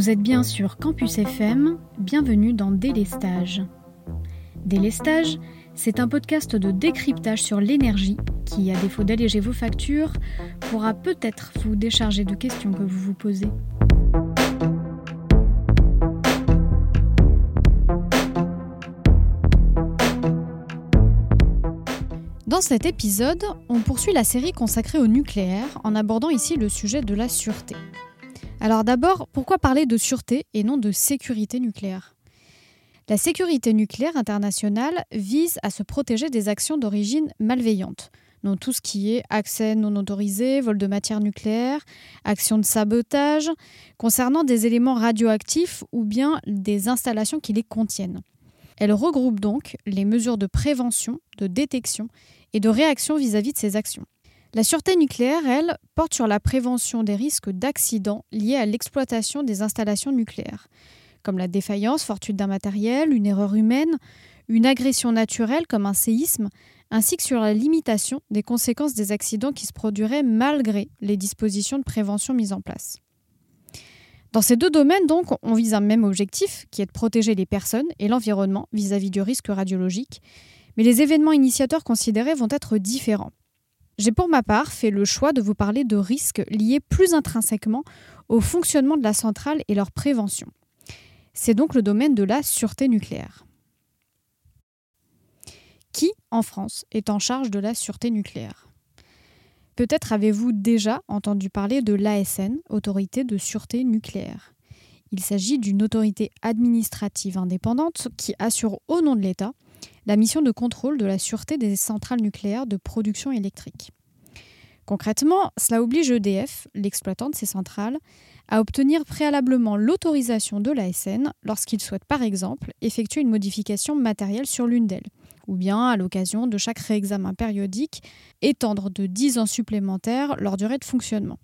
Vous êtes bien sur Campus FM, bienvenue dans Délestage. Délestage, c'est un podcast de décryptage sur l'énergie qui, à défaut d'alléger vos factures, pourra peut-être vous décharger de questions que vous vous posez. Dans cet épisode, on poursuit la série consacrée au nucléaire en abordant ici le sujet de la sûreté. Alors d'abord, pourquoi parler de sûreté et non de sécurité nucléaire? La sécurité nucléaire internationale vise à se protéger des actions d'origine malveillante, donc tout ce qui est accès non autorisé, vol de matière nucléaire, actions de sabotage, concernant des éléments radioactifs ou bien des installations qui les contiennent. Elle regroupe donc les mesures de prévention, de détection et de réaction vis-à-vis de ces actions. La sûreté nucléaire, elle, porte sur la prévention des risques d'accidents liés à l'exploitation des installations nucléaires, comme la défaillance fortuite d'un matériel, une erreur humaine, une agression naturelle comme un séisme, ainsi que sur la limitation des conséquences des accidents qui se produiraient malgré les dispositions de prévention mises en place. Dans ces deux domaines, donc, on vise un même objectif, qui est de protéger les personnes et l'environnement vis-à-vis du risque radiologique, mais les événements initiateurs considérés vont être différents. J'ai pour ma part fait le choix de vous parler de risques liés plus intrinsèquement au fonctionnement de la centrale et leur prévention. C'est donc le domaine de la sûreté nucléaire. Qui, en France, est en charge de la sûreté nucléaire? Peut-être avez-vous déjà entendu parler de l'ASN, Autorité de sûreté nucléaire. Il s'agit d'une autorité administrative indépendante qui assure au nom de l'État la mission de contrôle de la sûreté des centrales nucléaires de production électrique. Concrètement, cela oblige EDF, l'exploitant de ces centrales, à obtenir préalablement l'autorisation de l'ASN lorsqu'il souhaite par exemple effectuer une modification matérielle sur l'une d'elles, ou bien à l'occasion de chaque réexamen périodique, étendre de 10 ans supplémentaires leur durée de fonctionnement.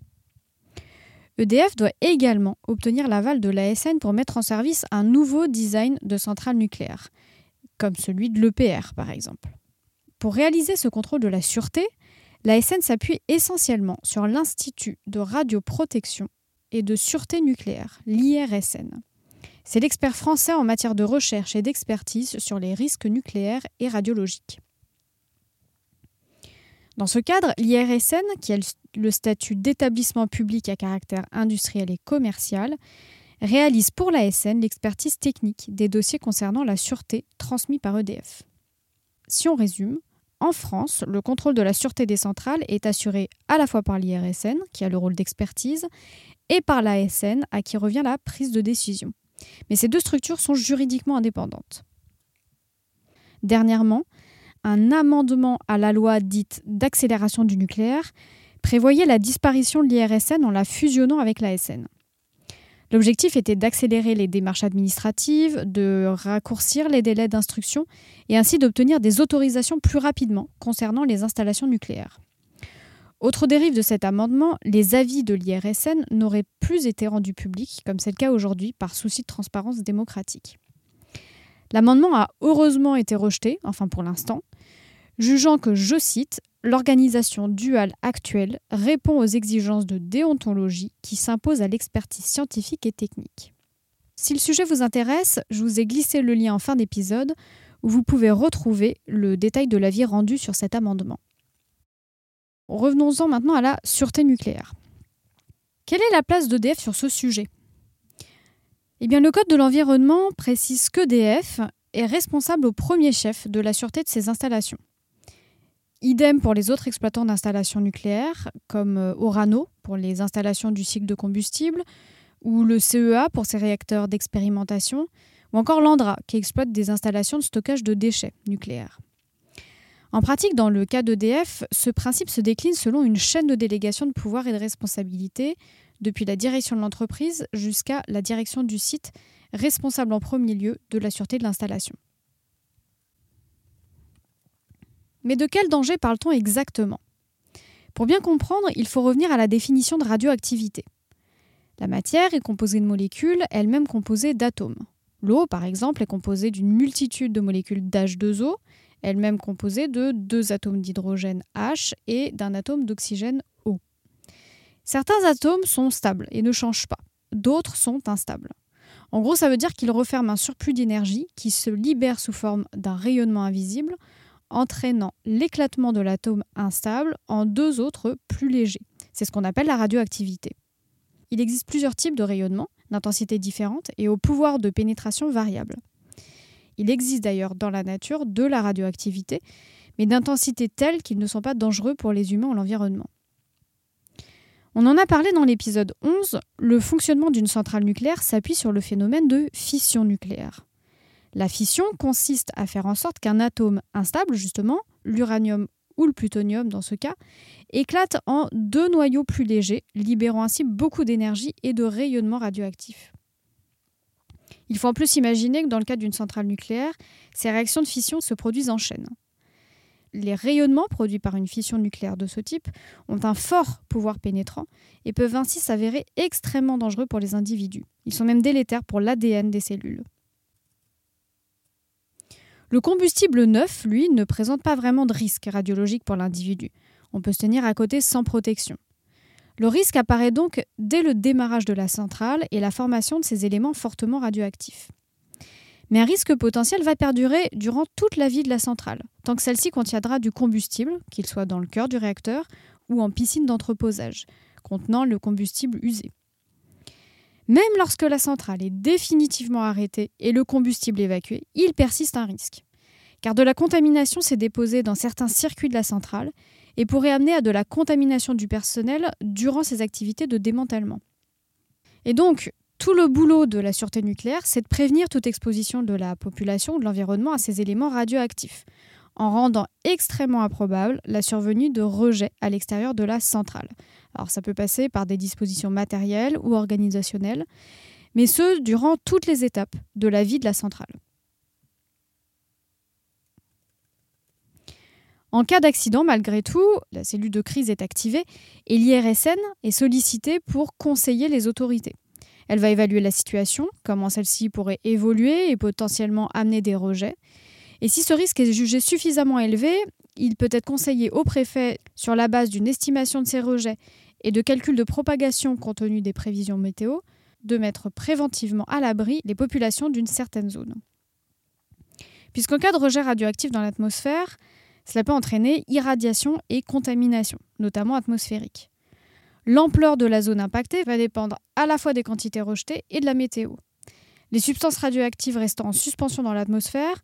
EDF doit également obtenir l'aval de l'ASN pour mettre en service un nouveau design de centrale nucléaire, comme celui de l'EPR par exemple. Pour réaliser ce contrôle de la sûreté, l'ASN s'appuie essentiellement sur l'Institut de radioprotection et de sûreté nucléaire, l'IRSN. C'est l'expert français en matière de recherche et d'expertise sur les risques nucléaires et radiologiques. Dans ce cadre, l'IRSN, qui a le statut d'établissement public à caractère industriel et commercial, réalise pour l'ASN l'expertise technique des dossiers concernant la sûreté transmis par EDF. Si on résume, en France, le contrôle de la sûreté des centrales est assuré à la fois par l'IRSN, qui a le rôle d'expertise, et par l'ASN, à qui revient la prise de décision. Mais ces deux structures sont juridiquement indépendantes. Dernièrement, un amendement à la loi dite d'accélération du nucléaire prévoyait la disparition de l'IRSN en la fusionnant avec l'ASN. L'objectif était d'accélérer les démarches administratives, de raccourcir les délais d'instruction et ainsi d'obtenir des autorisations plus rapidement concernant les installations nucléaires. Autre dérive de cet amendement, les avis de l'IRSN n'auraient plus été rendus publics, comme c'est le cas aujourd'hui, par souci de transparence démocratique. L'amendement a heureusement été rejeté, enfin pour l'instant, jugeant que, je cite, l'organisation duale actuelle répond aux exigences de déontologie qui s'imposent à l'expertise scientifique et technique. Si le sujet vous intéresse, je vous ai glissé le lien en fin d'épisode où vous pouvez retrouver le détail de l'avis rendu sur cet amendement. Revenons-en maintenant à la sûreté nucléaire. Quelle est la place d'EDF sur ce sujet? Eh bien, le Code de l'environnement précise qu'EDF est responsable au premier chef de la sûreté de ses installations. Idem pour les autres exploitants d'installations nucléaires, comme euh, Orano pour les installations du cycle de combustible, ou le CEA pour ses réacteurs d'expérimentation, ou encore l'ANDRA qui exploite des installations de stockage de déchets nucléaires. En pratique, dans le cas d'EDF, ce principe se décline selon une chaîne de délégation de pouvoir et de responsabilité, depuis la direction de l'entreprise jusqu'à la direction du site, responsable en premier lieu de la sûreté de l'installation. Mais de quel danger parle-t-on exactement? Pour bien comprendre, il faut revenir à la définition de radioactivité. La matière est composée de molécules, elle-même composée d'atomes. L'eau, par exemple, est composée d'une multitude de molécules d'H2O, elle-même composée de deux atomes d'hydrogène H et d'un atome d'oxygène O. Certains atomes sont stables et ne changent pas. d'autres sont instables. En gros, ça veut dire qu'il referme un surplus d'énergie qui se libère sous forme d'un rayonnement invisible, entraînant l'éclatement de l'atome instable en deux autres plus légers. C'est ce qu'on appelle la radioactivité. Il existe plusieurs types de rayonnements, d'intensité différente et au pouvoir de pénétration variable. Il existe d'ailleurs dans la nature de la radioactivité, mais d'intensité telle qu'ils ne sont pas dangereux pour les humains ou l'environnement. On en a parlé dans l'épisode 11, le fonctionnement d'une centrale nucléaire s'appuie sur le phénomène de fission nucléaire. La fission consiste à faire en sorte qu'un atome instable, justement, l'uranium ou le plutonium dans ce cas, éclate en deux noyaux plus légers, libérant ainsi beaucoup d'énergie et de rayonnement radioactif. Il faut en plus imaginer que dans le cas d'une centrale nucléaire, ces réactions de fission se produisent en chaîne les rayonnements produits par une fission nucléaire de ce type ont un fort pouvoir pénétrant et peuvent ainsi s'avérer extrêmement dangereux pour les individus. Ils sont même délétères pour l'ADN des cellules. Le combustible neuf, lui, ne présente pas vraiment de risque radiologique pour l'individu. On peut se tenir à côté sans protection. Le risque apparaît donc dès le démarrage de la centrale et la formation de ces éléments fortement radioactifs. Mais un risque potentiel va perdurer durant toute la vie de la centrale, tant que celle-ci contiendra du combustible, qu'il soit dans le cœur du réacteur ou en piscine d'entreposage, contenant le combustible usé. Même lorsque la centrale est définitivement arrêtée et le combustible évacué, il persiste un risque. Car de la contamination s'est déposée dans certains circuits de la centrale et pourrait amener à de la contamination du personnel durant ses activités de démantèlement. Et donc, tout le boulot de la sûreté nucléaire, c'est de prévenir toute exposition de la population ou de l'environnement à ces éléments radioactifs, en rendant extrêmement improbable la survenue de rejets à l'extérieur de la centrale. Alors ça peut passer par des dispositions matérielles ou organisationnelles, mais ce durant toutes les étapes de la vie de la centrale. En cas d'accident, malgré tout, la cellule de crise est activée et l'IRSN est sollicitée pour conseiller les autorités. Elle va évaluer la situation, comment celle-ci pourrait évoluer et potentiellement amener des rejets. Et si ce risque est jugé suffisamment élevé, il peut être conseillé au préfet, sur la base d'une estimation de ces rejets et de calcul de propagation compte tenu des prévisions météo, de mettre préventivement à l'abri les populations d'une certaine zone. Puisqu'en cas de rejet radioactif dans l'atmosphère, cela peut entraîner irradiation et contamination, notamment atmosphérique. L'ampleur de la zone impactée va dépendre à la fois des quantités rejetées et de la météo. Les substances radioactives restant en suspension dans l'atmosphère,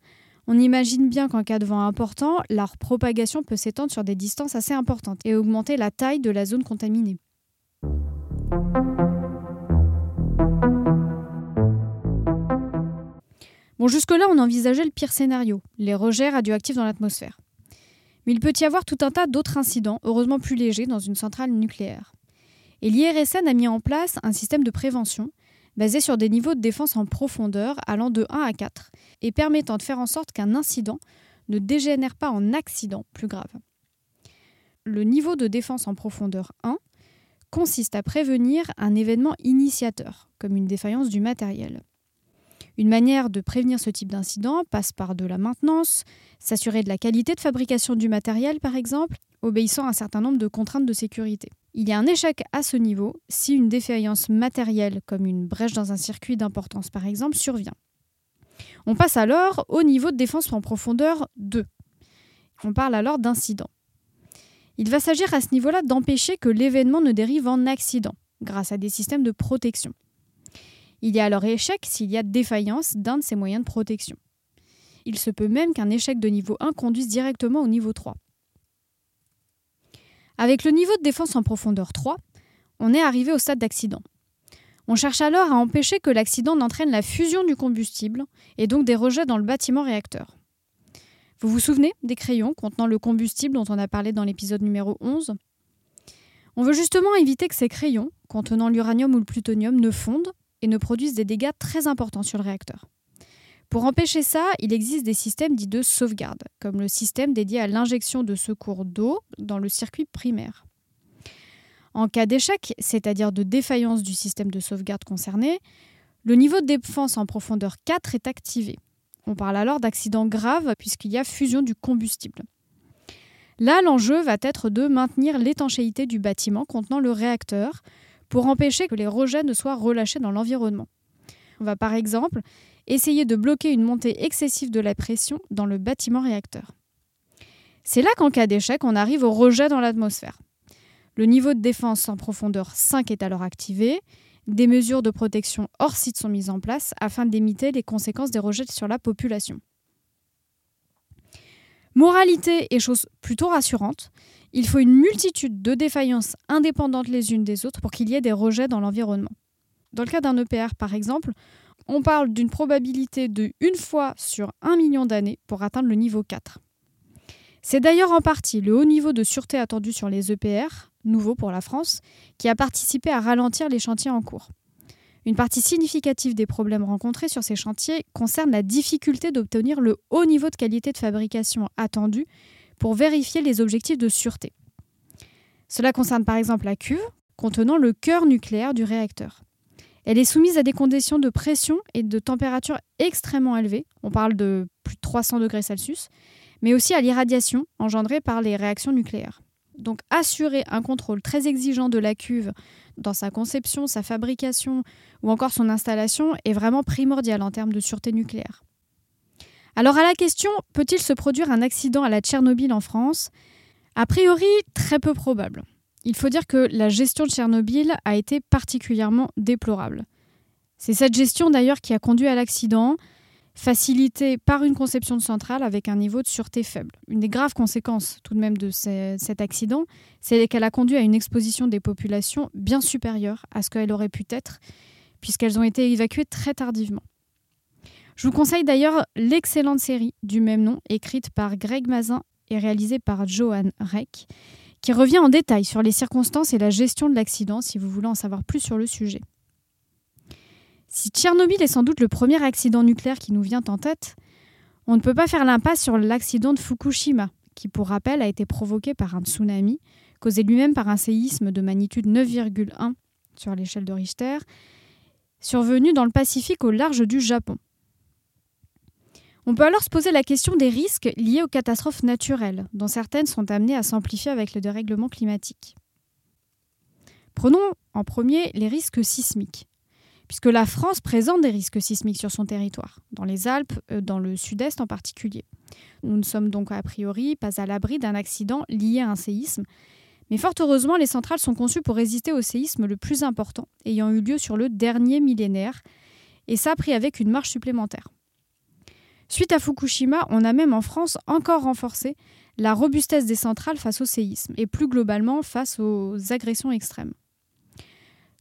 on imagine bien qu'en cas de vent important, leur propagation peut s'étendre sur des distances assez importantes et augmenter la taille de la zone contaminée. Bon, jusque-là, on envisageait le pire scénario, les rejets radioactifs dans l'atmosphère. Mais il peut y avoir tout un tas d'autres incidents, heureusement plus légers, dans une centrale nucléaire. Et l'IRSN a mis en place un système de prévention basé sur des niveaux de défense en profondeur allant de 1 à 4 et permettant de faire en sorte qu'un incident ne dégénère pas en accident plus grave. Le niveau de défense en profondeur 1 consiste à prévenir un événement initiateur, comme une défaillance du matériel. Une manière de prévenir ce type d'incident passe par de la maintenance, s'assurer de la qualité de fabrication du matériel par exemple, obéissant à un certain nombre de contraintes de sécurité. Il y a un échec à ce niveau si une défaillance matérielle, comme une brèche dans un circuit d'importance par exemple, survient. On passe alors au niveau de défense en profondeur 2. On parle alors d'incident. Il va s'agir à ce niveau-là d'empêcher que l'événement ne dérive en accident, grâce à des systèmes de protection. Il y a alors échec s'il y a défaillance d'un de ces moyens de protection. Il se peut même qu'un échec de niveau 1 conduise directement au niveau 3. Avec le niveau de défense en profondeur 3, on est arrivé au stade d'accident. On cherche alors à empêcher que l'accident n'entraîne la fusion du combustible et donc des rejets dans le bâtiment réacteur. Vous vous souvenez des crayons contenant le combustible dont on a parlé dans l'épisode numéro 11 On veut justement éviter que ces crayons, contenant l'uranium ou le plutonium, ne fondent et ne produisent des dégâts très importants sur le réacteur. Pour empêcher ça, il existe des systèmes dits de sauvegarde, comme le système dédié à l'injection de secours d'eau dans le circuit primaire. En cas d'échec, c'est-à-dire de défaillance du système de sauvegarde concerné, le niveau de défense en profondeur 4 est activé. On parle alors d'accident grave puisqu'il y a fusion du combustible. Là, l'enjeu va être de maintenir l'étanchéité du bâtiment contenant le réacteur pour empêcher que les rejets ne soient relâchés dans l'environnement. On va par exemple essayer de bloquer une montée excessive de la pression dans le bâtiment réacteur. C'est là qu'en cas d'échec, on arrive au rejet dans l'atmosphère. Le niveau de défense en profondeur 5 est alors activé. Des mesures de protection hors site sont mises en place afin de limiter les conséquences des rejets sur la population. Moralité et chose plutôt rassurante, il faut une multitude de défaillances indépendantes les unes des autres pour qu'il y ait des rejets dans l'environnement. Dans le cas d'un EPR, par exemple, on parle d'une probabilité de une fois sur un million d'années pour atteindre le niveau 4. C'est d'ailleurs en partie le haut niveau de sûreté attendu sur les EPR, nouveau pour la France, qui a participé à ralentir les chantiers en cours. Une partie significative des problèmes rencontrés sur ces chantiers concerne la difficulté d'obtenir le haut niveau de qualité de fabrication attendu pour vérifier les objectifs de sûreté. Cela concerne par exemple la cuve contenant le cœur nucléaire du réacteur. Elle est soumise à des conditions de pression et de température extrêmement élevées, on parle de plus de 300 degrés Celsius, mais aussi à l'irradiation engendrée par les réactions nucléaires. Donc assurer un contrôle très exigeant de la cuve dans sa conception, sa fabrication ou encore son installation est vraiment primordial en termes de sûreté nucléaire. Alors à la question, peut-il se produire un accident à la Tchernobyl en France? A priori, très peu probable. Il faut dire que la gestion de Tchernobyl a été particulièrement déplorable. C'est cette gestion d'ailleurs qui a conduit à l'accident, facilité par une conception de centrale avec un niveau de sûreté faible. Une des graves conséquences tout de même de cet accident, c'est qu'elle a conduit à une exposition des populations bien supérieure à ce qu'elle aurait pu être, puisqu'elles ont été évacuées très tardivement. Je vous conseille d'ailleurs l'excellente série du même nom, écrite par Greg Mazin et réalisée par Johan Reck, qui revient en détail sur les circonstances et la gestion de l'accident si vous voulez en savoir plus sur le sujet. Si Tchernobyl est sans doute le premier accident nucléaire qui nous vient en tête, on ne peut pas faire l'impasse sur l'accident de Fukushima, qui pour rappel a été provoqué par un tsunami, causé lui-même par un séisme de magnitude 9,1 sur l'échelle de Richter, survenu dans le Pacifique au large du Japon. On peut alors se poser la question des risques liés aux catastrophes naturelles, dont certaines sont amenées à s'amplifier avec le dérèglement climatique. Prenons en premier les risques sismiques puisque la France présente des risques sismiques sur son territoire, dans les Alpes, euh, dans le sud-est en particulier. Nous ne sommes donc a priori pas à l'abri d'un accident lié à un séisme, mais fort heureusement, les centrales sont conçues pour résister au séisme le plus important, ayant eu lieu sur le dernier millénaire, et ça pris avec une marche supplémentaire. Suite à Fukushima, on a même en France encore renforcé la robustesse des centrales face au séisme, et plus globalement face aux agressions extrêmes.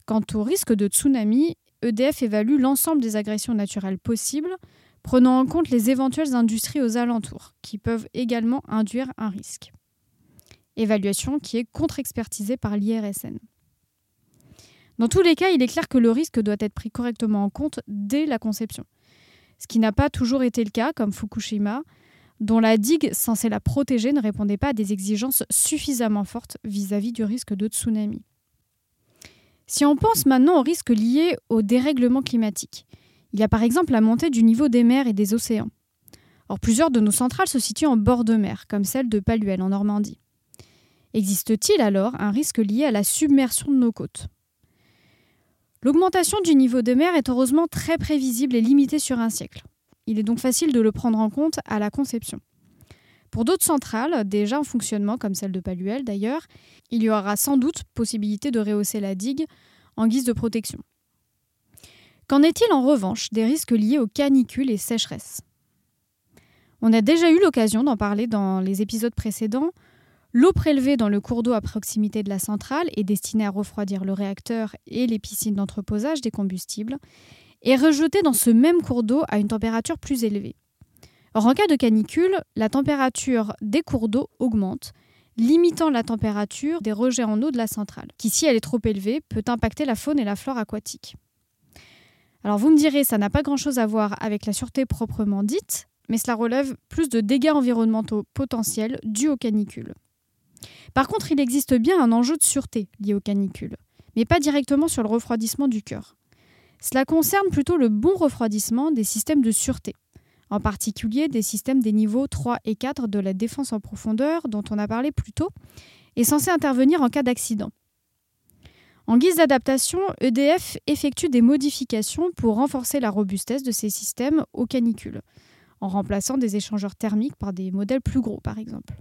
Quant au risque de tsunami, EDF évalue l'ensemble des agressions naturelles possibles, prenant en compte les éventuelles industries aux alentours, qui peuvent également induire un risque. Évaluation qui est contre-expertisée par l'IRSN. Dans tous les cas, il est clair que le risque doit être pris correctement en compte dès la conception, ce qui n'a pas toujours été le cas, comme Fukushima, dont la digue censée la protéger ne répondait pas à des exigences suffisamment fortes vis-à-vis -vis du risque de tsunami. Si on pense maintenant aux risques liés au dérèglement climatique, il y a par exemple la montée du niveau des mers et des océans. Or, plusieurs de nos centrales se situent en bord de mer, comme celle de Paluel en Normandie. Existe-t-il alors un risque lié à la submersion de nos côtes? L'augmentation du niveau des mers est heureusement très prévisible et limitée sur un siècle. Il est donc facile de le prendre en compte à la conception. Pour d'autres centrales, déjà en fonctionnement, comme celle de Paluel d'ailleurs, il y aura sans doute possibilité de rehausser la digue en guise de protection. Qu'en est-il en revanche des risques liés aux canicules et sécheresses? On a déjà eu l'occasion d'en parler dans les épisodes précédents. L'eau prélevée dans le cours d'eau à proximité de la centrale est destinée à refroidir le réacteur et les piscines d'entreposage des combustibles et rejetée dans ce même cours d'eau à une température plus élevée. Or, en cas de canicule, la température des cours d'eau augmente, limitant la température des rejets en eau de la centrale, qui, si elle est trop élevée, peut impacter la faune et la flore aquatique. Alors vous me direz, ça n'a pas grand-chose à voir avec la sûreté proprement dite, mais cela relève plus de dégâts environnementaux potentiels dus aux canicules. Par contre, il existe bien un enjeu de sûreté lié aux canicules, mais pas directement sur le refroidissement du cœur. Cela concerne plutôt le bon refroidissement des systèmes de sûreté, en particulier des systèmes des niveaux 3 et 4 de la défense en profondeur dont on a parlé plus tôt, est censé intervenir en cas d'accident. En guise d'adaptation, EDF effectue des modifications pour renforcer la robustesse de ses systèmes aux canicules, en remplaçant des échangeurs thermiques par des modèles plus gros par exemple.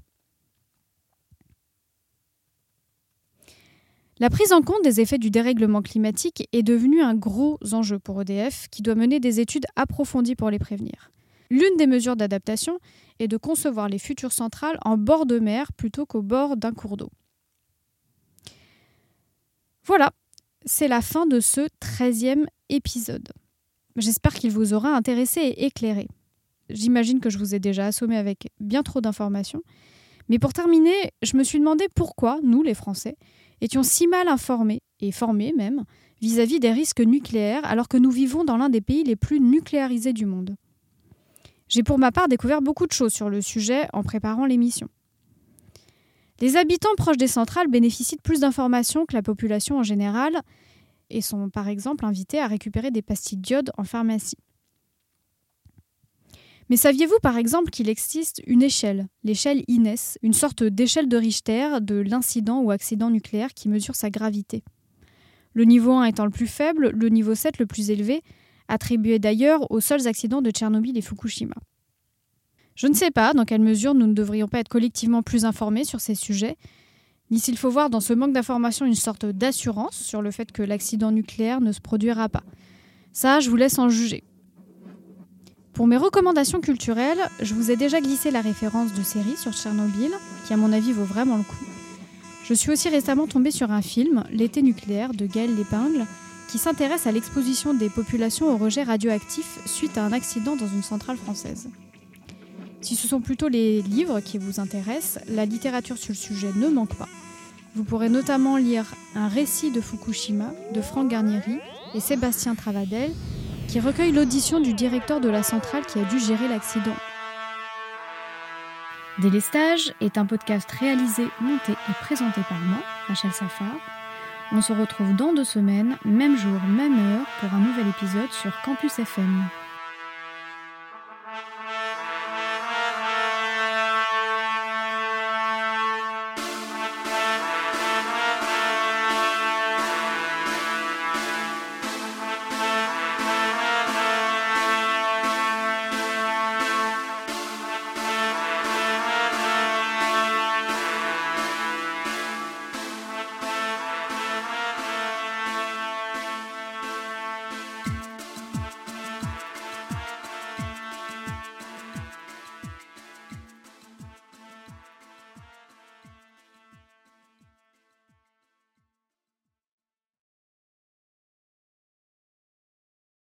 La prise en compte des effets du dérèglement climatique est devenue un gros enjeu pour EDF qui doit mener des études approfondies pour les prévenir. L'une des mesures d'adaptation est de concevoir les futures centrales en bord de mer plutôt qu'au bord d'un cours d'eau. Voilà, c'est la fin de ce 13e épisode. J'espère qu'il vous aura intéressé et éclairé. J'imagine que je vous ai déjà assommé avec bien trop d'informations. Mais pour terminer, je me suis demandé pourquoi, nous les Français, étions si mal informés, et formés même, vis-à-vis des risques nucléaires alors que nous vivons dans l'un des pays les plus nucléarisés du monde. J'ai pour ma part découvert beaucoup de choses sur le sujet en préparant l'émission. Les habitants proches des centrales bénéficient de plus d'informations que la population en général et sont par exemple invités à récupérer des pastilles d'iode en pharmacie. Mais saviez-vous par exemple qu'il existe une échelle, l'échelle INES, une sorte d'échelle de Richter de l'incident ou accident nucléaire qui mesure sa gravité? Le niveau 1 étant le plus faible, le niveau 7 le plus élevé, attribué d'ailleurs aux seuls accidents de Tchernobyl et Fukushima. Je ne sais pas dans quelle mesure nous ne devrions pas être collectivement plus informés sur ces sujets, ni s'il faut voir dans ce manque d'information une sorte d'assurance sur le fait que l'accident nucléaire ne se produira pas. Ça, je vous laisse en juger. Pour mes recommandations culturelles, je vous ai déjà glissé la référence de série sur Tchernobyl, qui à mon avis vaut vraiment le coup. Je suis aussi récemment tombée sur un film, L'été nucléaire, de Gaël Lépingle, qui s'intéresse à l'exposition des populations au rejet radioactif suite à un accident dans une centrale française. Si ce sont plutôt les livres qui vous intéressent, la littérature sur le sujet ne manque pas. Vous pourrez notamment lire Un récit de Fukushima de Franck Garnieri et Sébastien Travadel, qui recueille l'audition du directeur de la centrale qui a dû gérer l'accident. Délestage est un podcast réalisé, monté et présenté par moi, Rachel Safar. On se retrouve dans deux semaines, même jour, même heure, pour un nouvel épisode sur Campus FM.